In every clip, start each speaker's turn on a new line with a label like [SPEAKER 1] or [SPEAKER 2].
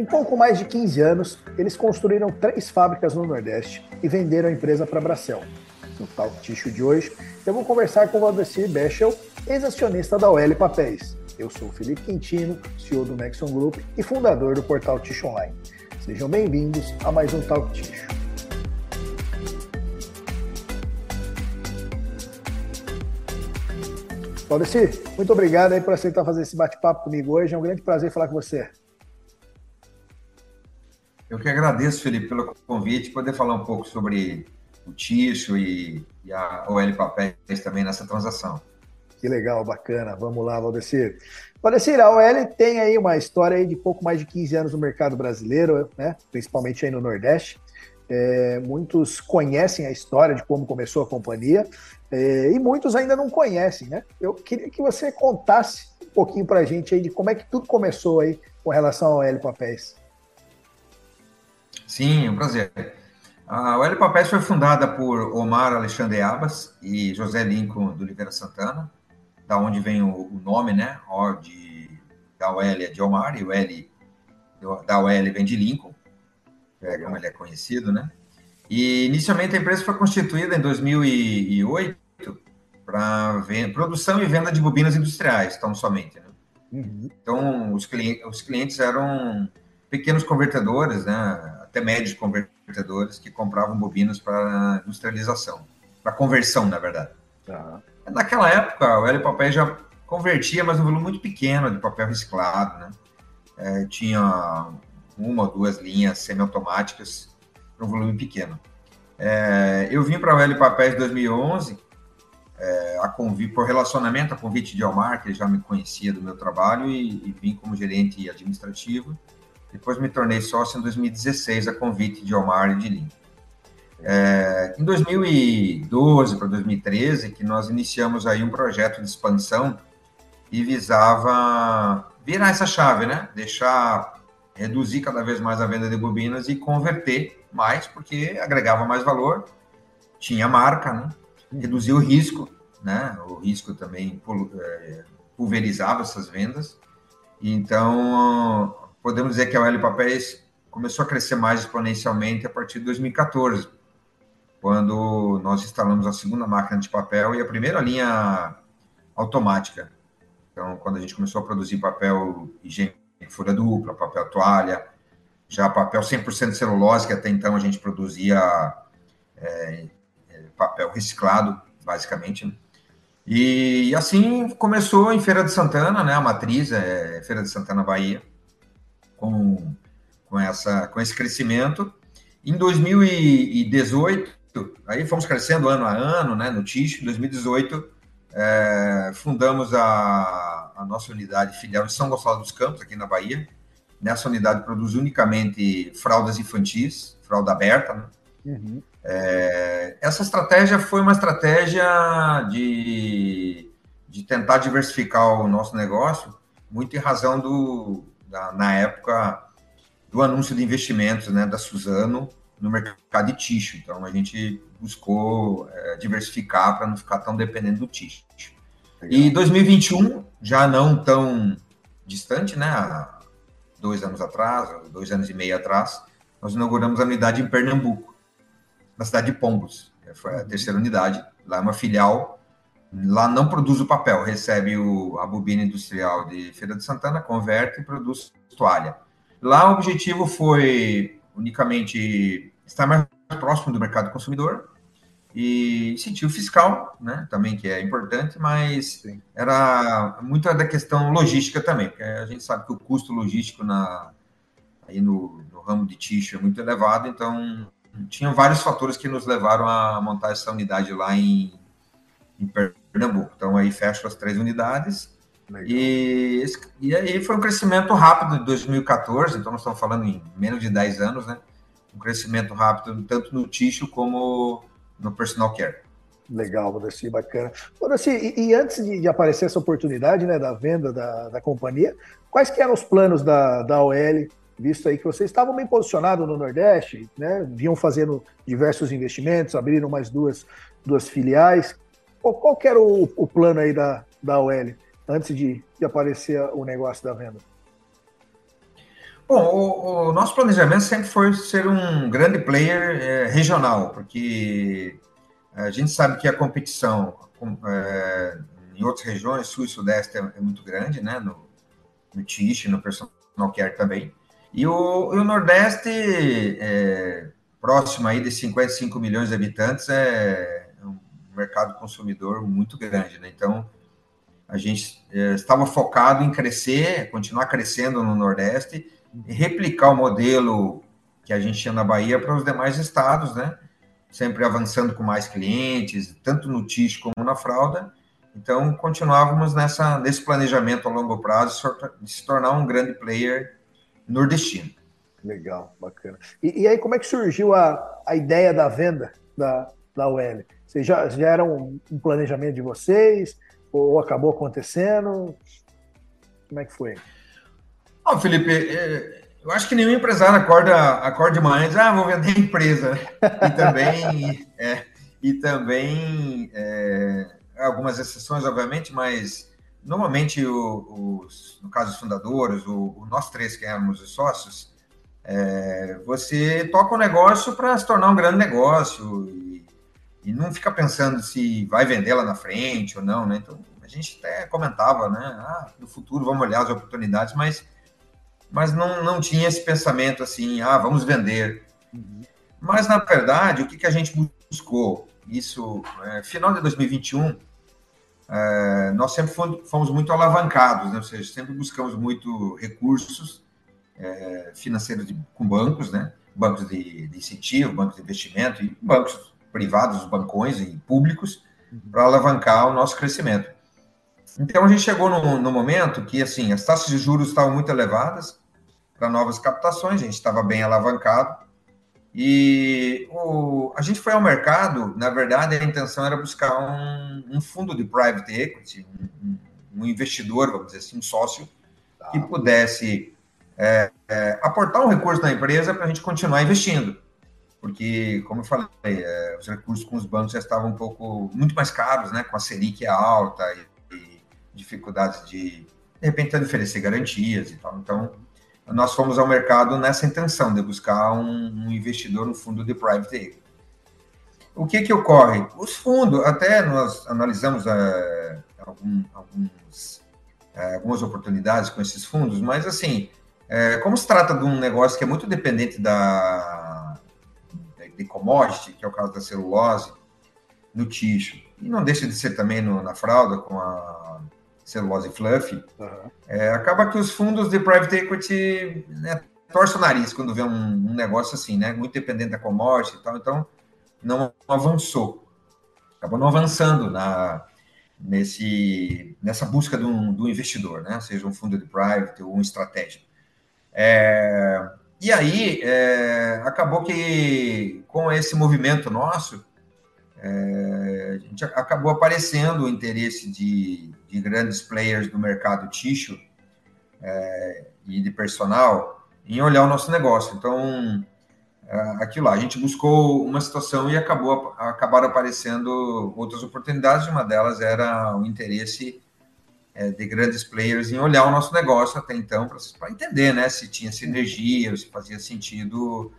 [SPEAKER 1] Em pouco mais de 15 anos, eles construíram três fábricas no Nordeste e venderam a empresa para a Bracel. No Talk Tissue de hoje, eu vou conversar com o Valdecir Bechel, ex-acionista da OL Papéis. Eu sou o Felipe Quintino, CEO do Maxon Group e fundador do portal Tissue Online. Sejam bem-vindos a mais um Talk Tissue. Valdecir, muito obrigado aí por aceitar fazer esse bate-papo comigo hoje. É um grande prazer falar com você.
[SPEAKER 2] Eu que agradeço, Felipe, pelo convite, poder falar um pouco sobre o Ticho e, e a OL Papéis também nessa transação.
[SPEAKER 1] Que legal, bacana. Vamos lá, Valdecir. Valdecir, a OL tem aí uma história aí de pouco mais de 15 anos no mercado brasileiro, né? principalmente aí no Nordeste. É, muitos conhecem a história de como começou a companhia é, e muitos ainda não conhecem, né? Eu queria que você contasse um pouquinho para a gente aí de como é que tudo começou aí com relação ao L Papéis.
[SPEAKER 2] Sim, é um prazer. A OL Papéis foi fundada por Omar Alexandre Abas e José Lincoln do Oliveira Santana, da onde vem o, o nome, né? O de, da OL é de Omar e o L da OL vem de Lincoln, é, como ele é conhecido, né? E inicialmente a empresa foi constituída em 2008 para produção e venda de bobinas industriais, tão somente. Né? Uhum. Então, os clientes, os clientes eram pequenos convertedores, né? até médios convertedores que compravam bobinas para industrialização, para conversão, na verdade. Uhum. Naquela época, o L Papel já convertia, mas um volume muito pequeno de papel reciclado, né? É, tinha uma ou duas linhas semiautomáticas para um volume pequeno. É, eu vim para o L Papéis em 2011, é, a convite, por relacionamento, a convite de Almar, que ele já me conhecia do meu trabalho, e, e vim como gerente administrativo. Depois me tornei sócio em 2016, a convite de Omar e de Lin. É, em 2012 para 2013, que nós iniciamos aí um projeto de expansão e visava virar essa chave, né? Deixar, reduzir cada vez mais a venda de bobinas e converter mais, porque agregava mais valor, tinha marca, né? Reduzia o risco, né? O risco também é, pulverizava essas vendas. Então, podemos dizer que a OL Papéis começou a crescer mais exponencialmente a partir de 2014, quando nós instalamos a segunda máquina de papel e a primeira linha automática. Então, quando a gente começou a produzir papel higiênico, folha dupla, papel toalha, já papel 100% celulose, que até então a gente produzia é, é, papel reciclado, basicamente. Né? E, e, assim começou em Feira de Santana, né, a matriz é Feira de Santana, Bahia, com, com, essa, com esse crescimento. Em 2018, aí fomos crescendo ano a ano, né, no TIX, em 2018, é, fundamos a, a, nossa unidade filial em São Gonçalo dos Campos, aqui na Bahia. Nessa unidade produz unicamente fraldas infantis, fralda aberta. Né? Uhum. É, essa estratégia foi uma estratégia de, de tentar diversificar o nosso negócio, muito em razão do, da, na época do anúncio de investimentos né, da Suzano no mercado de ticho. Então, a gente buscou é, diversificar para não ficar tão dependendo do ticho. E 2021, já não tão distante, né? Há dois anos atrás, dois anos e meio atrás, nós inauguramos a unidade em Pernambuco, na cidade de Pombos. Foi a terceira unidade. Lá é uma filial. Lá não produz o papel, recebe o, a bobina industrial de Feira de Santana, converte e produz toalha. Lá o objetivo foi unicamente estar mais próximo do mercado consumidor e incentivo fiscal, né, também que é importante, mas Sim. era muito da questão logística também, porque a gente sabe que o custo logístico na, aí no, no ramo de tixo é muito elevado, então tinham vários fatores que nos levaram a montar essa unidade lá em, em Pernambuco. Então aí fecho as três unidades e, e aí foi um crescimento rápido de 2014, então nós estamos falando em menos de 10 anos, né? Um crescimento rápido tanto no tixo como no personal care.
[SPEAKER 1] Legal, Modessi, bacana. Modessi, e, e, antes de, de, aparecer essa oportunidade né, da venda da, da companhia, quais que eram os planos da, da OL, visto aí que vocês estavam bem posicionados no Nordeste, né, vinham fazendo diversos investimentos, abriram mais duas, duas filiais. Qual, qual que era o, o plano aí da, da OL? antes de, de aparecer o negócio da venda?
[SPEAKER 2] Bom, o, o, nosso planejamento sempre foi ser um grande player é, regional, porque a gente sabe que a competição é, em outras regiões, sul e sudeste, é, é muito grande, né? No, no Tish, no personal care também. E o, o Nordeste, é, próximo aí de 55 milhões de habitantes, é mercado consumidor muito grande, né? Então, a gente é, estava focado em crescer, continuar crescendo no Nordeste, e replicar o modelo que a gente tinha na Bahia para os demais estados, né? Sempre avançando com mais clientes, tanto no TIS como na fralda. Então, continuávamos nessa, nesse planejamento a longo prazo de se tornar um grande player nordestino.
[SPEAKER 1] Legal, bacana. E, e aí, como é que surgiu a, a ideia da venda da, da UL? Vocês já, já era um, um planejamento de vocês? Ou acabou acontecendo? Como é que foi?
[SPEAKER 2] Oh, Felipe, é, eu acho que nenhum empresário acorda, acorda de manhã e diz, ah, vou vender a empresa. E também, é, e também é, algumas exceções, obviamente, mas normalmente o, os, no caso dos fundadores, o, o, nós três que éramos os sócios, é, você toca o um negócio para se tornar um grande negócio e, não fica pensando se vai vender lá na frente ou não, né? Então a gente até comentava, né? Ah, no futuro vamos olhar as oportunidades, mas mas não, não tinha esse pensamento assim, ah, vamos vender. Uhum. Mas, na verdade, o que, que a gente buscou? Isso, é, final de 2021, é, nós sempre fomos, muito alavancados, né? ou seja, sempre buscamos muito recursos é, financeiros de, com bancos, né? bancos de, de, incentivo, bancos de investimento e bancos privados, bancões e públicos, uhum. para alavancar o nosso crescimento. Então, a gente chegou no, no momento que, assim, as taxas de juros estavam muito elevadas, para novas captações, a gente estava bem alavancado. E o, a gente foi ao mercado, na verdade, a intenção era buscar um, um fundo de private equity, um, um, investidor, vamos dizer assim, um sócio, tá. que pudesse é, é, aportar um recurso na empresa para a gente continuar investindo. Porque, como eu falei, é, os recursos com os bancos já estavam um pouco, muito mais caros, né, com a Selic alta e, e dificuldades de, de repente, oferecer garantias e tal. Então, nós fomos ao mercado nessa intenção de buscar um, um investidor no fundo de private equity. O que que ocorre? Os fundos, até nós analisamos é, algum, alguns, é, algumas oportunidades com esses fundos, mas assim, é, como se trata de um negócio que é muito dependente da de commodity, que é o caso da celulose, no tixo, e não deixa de ser também no, na fralda com a celulose fluff, uhum. é, acaba que os fundos de private equity né, torcem o nariz quando vê um, um, negócio assim, né? Muito dependente da commodity e tal, então não avançou. Acabou não avançando na, nesse, nessa busca de um, do investidor, né? Seja um fundo de private ou um estratégico. É, e aí, é, acabou que com esse movimento nosso, é, a gente acabou aparecendo o interesse de, de grandes players do mercado tixo é, e de personal em olhar o nosso negócio. Então, é, aquilo lá, a gente buscou uma situação e acabou acabaram aparecendo outras oportunidades. Uma delas era o interesse é, de grandes players em olhar o nosso negócio até então para entender, né, se tinha sinergia, se fazia sentido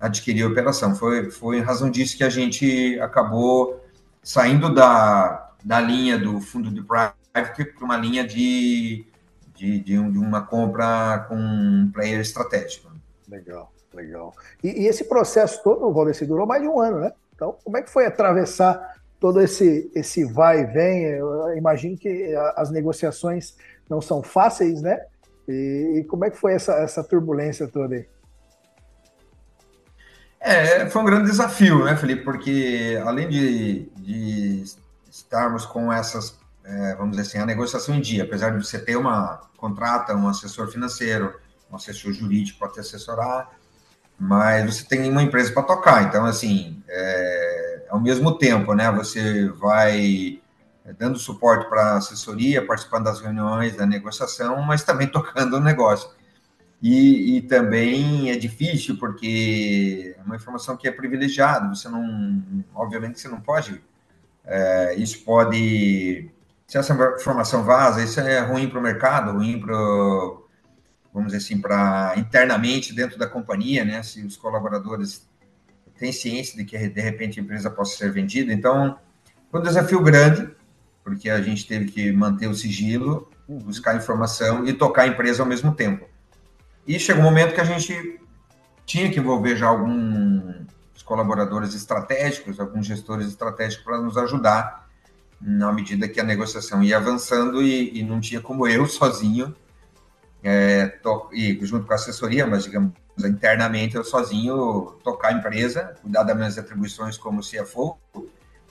[SPEAKER 2] adquirir a operação. Foi, foi em razão disso que a gente acabou saindo da, da linha do fundo de private para uma linha de, de, de, um, de, uma compra com um player estratégico.
[SPEAKER 1] Legal, legal. E, e esse processo todo, Valdeci, durou mais de um ano, né? Então, como é que foi atravessar todo esse, esse vai e vem? Eu imagino que as negociações não são fáceis, né? E, e como é que foi essa, essa turbulência toda aí?
[SPEAKER 2] É, foi um grande desafio, né, Felipe? Porque além de, de estarmos com essas, é, vamos dizer assim, a negociação em dia, apesar de você ter uma contrata, um assessor financeiro, um assessor jurídico para te assessorar, mas você tem uma empresa para tocar. Então, assim, é, ao mesmo tempo, né, você vai dando suporte para a assessoria, participando das reuniões da negociação, mas também tocando o negócio. E, e, também é difícil porque é uma informação que é privilegiada, você não, obviamente você não pode, é, isso pode, se essa informação vaza, isso é ruim para o mercado, ruim para vamos dizer assim, para internamente dentro da companhia, né? Se os colaboradores têm ciência de que de repente a empresa possa ser vendida. Então, foi um desafio grande, porque a gente teve que manter o sigilo, buscar informação e tocar a empresa ao mesmo tempo. E chegou um momento que a gente tinha que envolver já alguns colaboradores estratégicos, alguns gestores estratégicos para nos ajudar na medida que a negociação ia avançando e, e não tinha como eu sozinho é, to, e junto com a assessoria, mas digamos internamente eu sozinho tocar a empresa, cuidar das minhas atribuições como CFO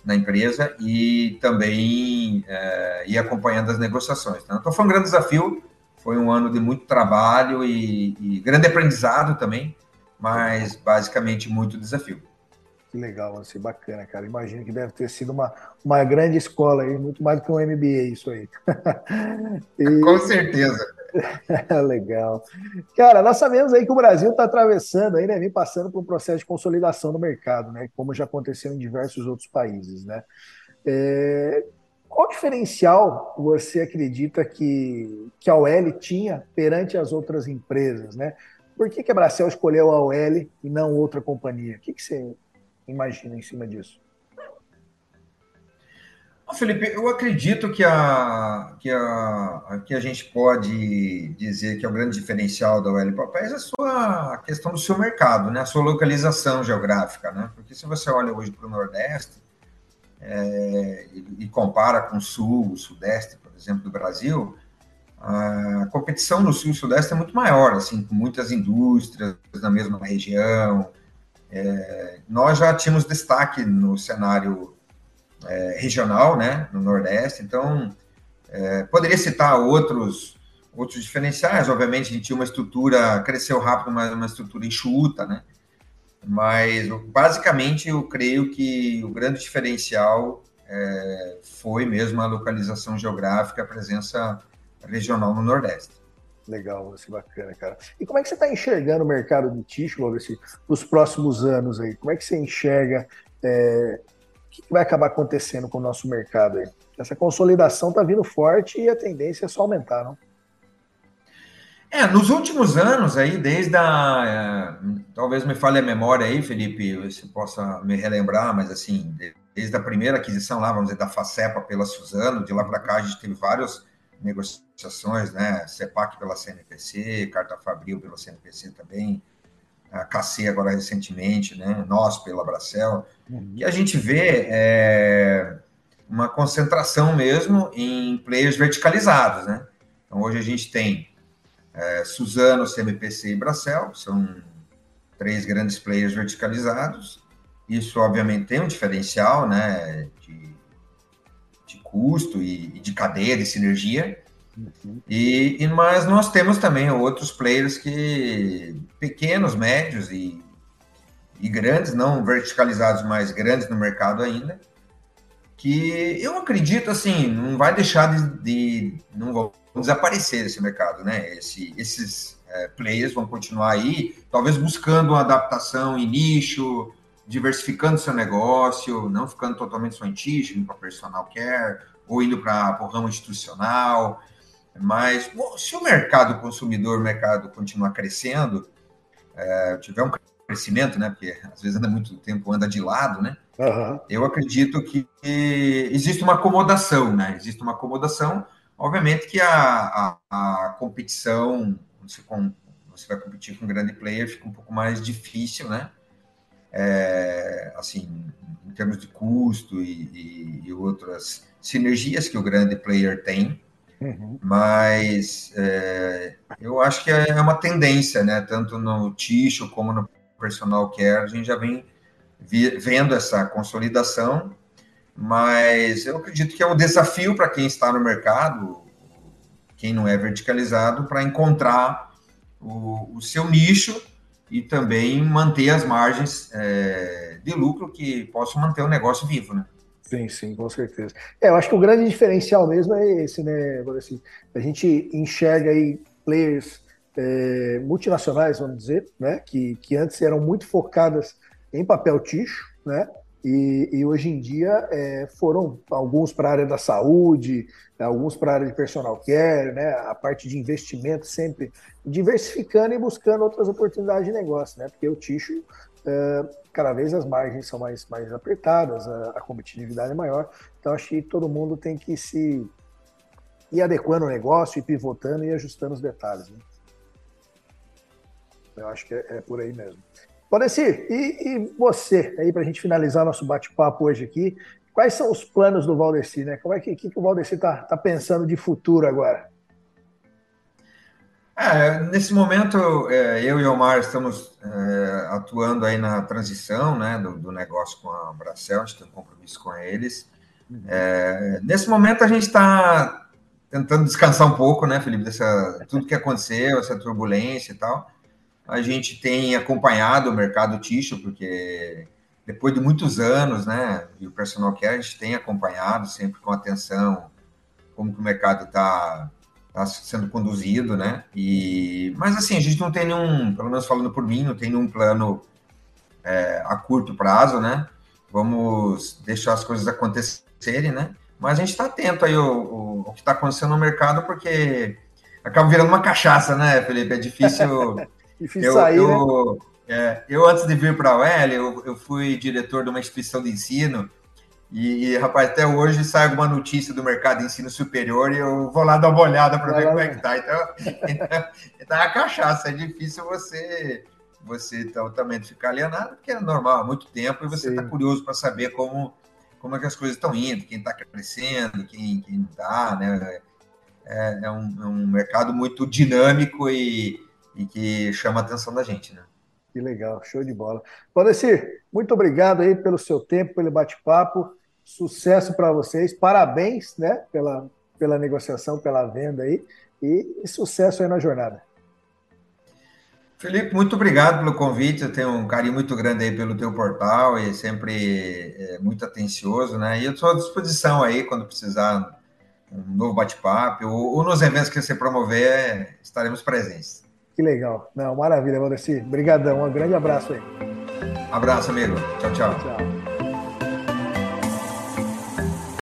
[SPEAKER 2] na empresa e também é, ir acompanhando as negociações. Né? Então foi um grande desafio, foi um ano de muito trabalho e, e grande aprendizado também, mas basicamente muito desafio.
[SPEAKER 1] Que legal, assim, bacana, cara. Imagino que deve ter sido uma, uma grande escola aí, muito mais do que um MBA isso aí.
[SPEAKER 2] e... Com certeza.
[SPEAKER 1] legal. Cara, nós sabemos aí que o Brasil está atravessando aí, né, vem passando por um processo de consolidação no mercado, né, como já aconteceu em diversos outros países, né. É... Qual diferencial você acredita que, que a OL tinha perante as outras empresas, né? Por que, que a Bracel escolheu a OL e não outra companhia? O que, que você imagina em cima disso?
[SPEAKER 2] Felipe, eu acredito que a, que, a, que a gente pode dizer que é o grande diferencial da OL Papéis é a sua a questão do seu mercado, né? a sua localização geográfica. Né? Porque se você olha hoje para o Nordeste é, e, compara com o Sul, o Sudeste, por exemplo, do Brasil, a competição no Sul e Sudeste é muito maior, assim, com muitas indústrias na mesma região, é, nós já tínhamos destaque no cenário é, regional, né, no Nordeste, então é, poderia citar outros outros diferenciais. Obviamente, a gente tinha uma estrutura, cresceu rápido, mas uma estrutura enxuta, né? Mas basicamente eu creio que o grande diferencial é, foi mesmo a localização geográfica, a presença regional no Nordeste.
[SPEAKER 1] Legal, assim, bacana, cara. E como é que você está enxergando o mercado de tixo, Maurício, nos próximos anos aí? Como é que você enxerga é, o que vai acabar acontecendo com o nosso mercado aí? Essa consolidação está vindo forte e a tendência é só aumentar, não?
[SPEAKER 2] É, nos últimos anos aí, desde a. É, talvez me fale a memória aí, Felipe, se possa me relembrar, mas assim, desde a primeira aquisição lá, vamos dizer, da Facepa pela Suzano, de lá para cá a gente teve vários negociações, né? CEPAC pela CNPC, Carta Fabril pela CNPC também, a KC agora recentemente, né? Nós pela Bracel. Uhum. E a gente vê é, uma concentração mesmo em players verticalizados, né? Então hoje a gente tem é, Suzano, CNPC e Bracel, são três grandes players verticalizados. Isso, obviamente, tem um diferencial, né? De, custo e, e de cadeia de sinergia. Uhum. E, e, mas nós temos também outros players que pequenos, médios e, e grandes, não verticalizados, mas grandes no mercado ainda, que eu acredito assim, não vai deixar de, de não vão desaparecer esse mercado, né? Esse, esses é, players vão continuar aí, talvez buscando uma adaptação em nicho, diversificando seu negócio, não ficando totalmente só em ticho, indo para personal care, ou indo para o ramo institucional. Mas bom, se o mercado consumidor, o mercado continuar crescendo, é, tiver um crescimento, né? Porque às vezes anda muito tempo, anda de lado, né? Uhum. Eu acredito que existe uma acomodação, né? Existe uma acomodação. Obviamente que a, a, a competição, você, com, você vai competir com um grande player, fica um pouco mais difícil, né? é, assim, em termos de custo e, e, e, outras sinergias que o grande player tem, uhum. mas é, eu acho que é uma tendência, né? Tanto no Ticho como no Personal Care, a gente já vem vendo essa consolidação, mas eu acredito que é um desafio para quem está no mercado, quem não é verticalizado, para encontrar o, o seu nicho e também manter as margens é, de lucro que possam manter o negócio vivo, né?
[SPEAKER 1] Sim, sim, com certeza. É, eu acho que o grande diferencial mesmo é esse, né? Assim, a gente enxerga aí players é, multinacionais, vamos dizer, né? Que, que antes eram muito focadas em papel ticho, né? E, e hoje em dia é, foram alguns para a área da saúde, alguns para a área de personal care, né, a parte de investimento sempre diversificando e buscando outras oportunidades de negócio, né, porque o Ticho, é, cada vez as margens são mais, mais apertadas, a, a competitividade é maior, então acho que todo mundo tem que se ir adequando o negócio e pivotando e ajustando os detalhes. Né? Eu acho que é, é por aí mesmo. Valdecir, e, e você, aí para a gente finalizar nosso bate-papo hoje aqui, quais são os planos do Valdeci, né? Como é que, que, que o Valdeci está tá pensando de futuro agora?
[SPEAKER 2] É, nesse momento, é, eu e o Omar estamos é, atuando aí na transição né, do, do, negócio com a Bracel, a gente tem um compromisso com eles. Uhum. É, nesse momento, a gente está tentando descansar um pouco, né, Felipe, dessa tudo que aconteceu, essa turbulência e tal. A gente tem acompanhado o mercado tixo, porque depois de muitos anos, né, e o personal care a gente tem acompanhado sempre com atenção como que o mercado está tá sendo conduzido, né? E mas assim a gente não tem nenhum, pelo menos falando por mim, não tem nenhum plano é, a curto prazo, né? Vamos deixar as coisas acontecerem, né? Mas a gente está atento aí ao, ao que está acontecendo no mercado, porque acaba virando uma cachaça, né, Felipe? É difícil.
[SPEAKER 1] difícil eu, sair,
[SPEAKER 2] eu, né? É, eu, antes de vir para a UEL, eu, eu, fui diretor de uma instituição de ensino. E, rapaz, até hoje sai alguma notícia do mercado de ensino superior e eu vou lá dar uma olhada para ver como é que tá. Então, então, então é a cachaça, é difícil você você então, também ficar alienado, porque é normal há muito tempo, e você está curioso para saber como, como é que as coisas estão indo, quem está crescendo, quem, está, né? É, é, um, é, um, mercado muito dinâmico e, e que chama a atenção da gente, né?
[SPEAKER 1] Que legal, show de bola. Valdecir, muito obrigado aí pelo seu tempo, pelo bate-papo. Sucesso para vocês. Parabéns, né, pela, pela negociação, pela venda aí. E, e sucesso aí na jornada.
[SPEAKER 2] Felipe, muito obrigado pelo convite. Eu tenho um carinho muito grande aí pelo teu portal e sempre é, muito atencioso, né? E eu estou à disposição aí quando precisar um novo bate-papo ou, ou, nos eventos que você promover, estaremos presentes.
[SPEAKER 1] Que legal. Não, maravilha, Valdeci. Obrigadão. Um grande abraço aí.
[SPEAKER 2] Abraço, amigo. Tchau, tchau. Tchau.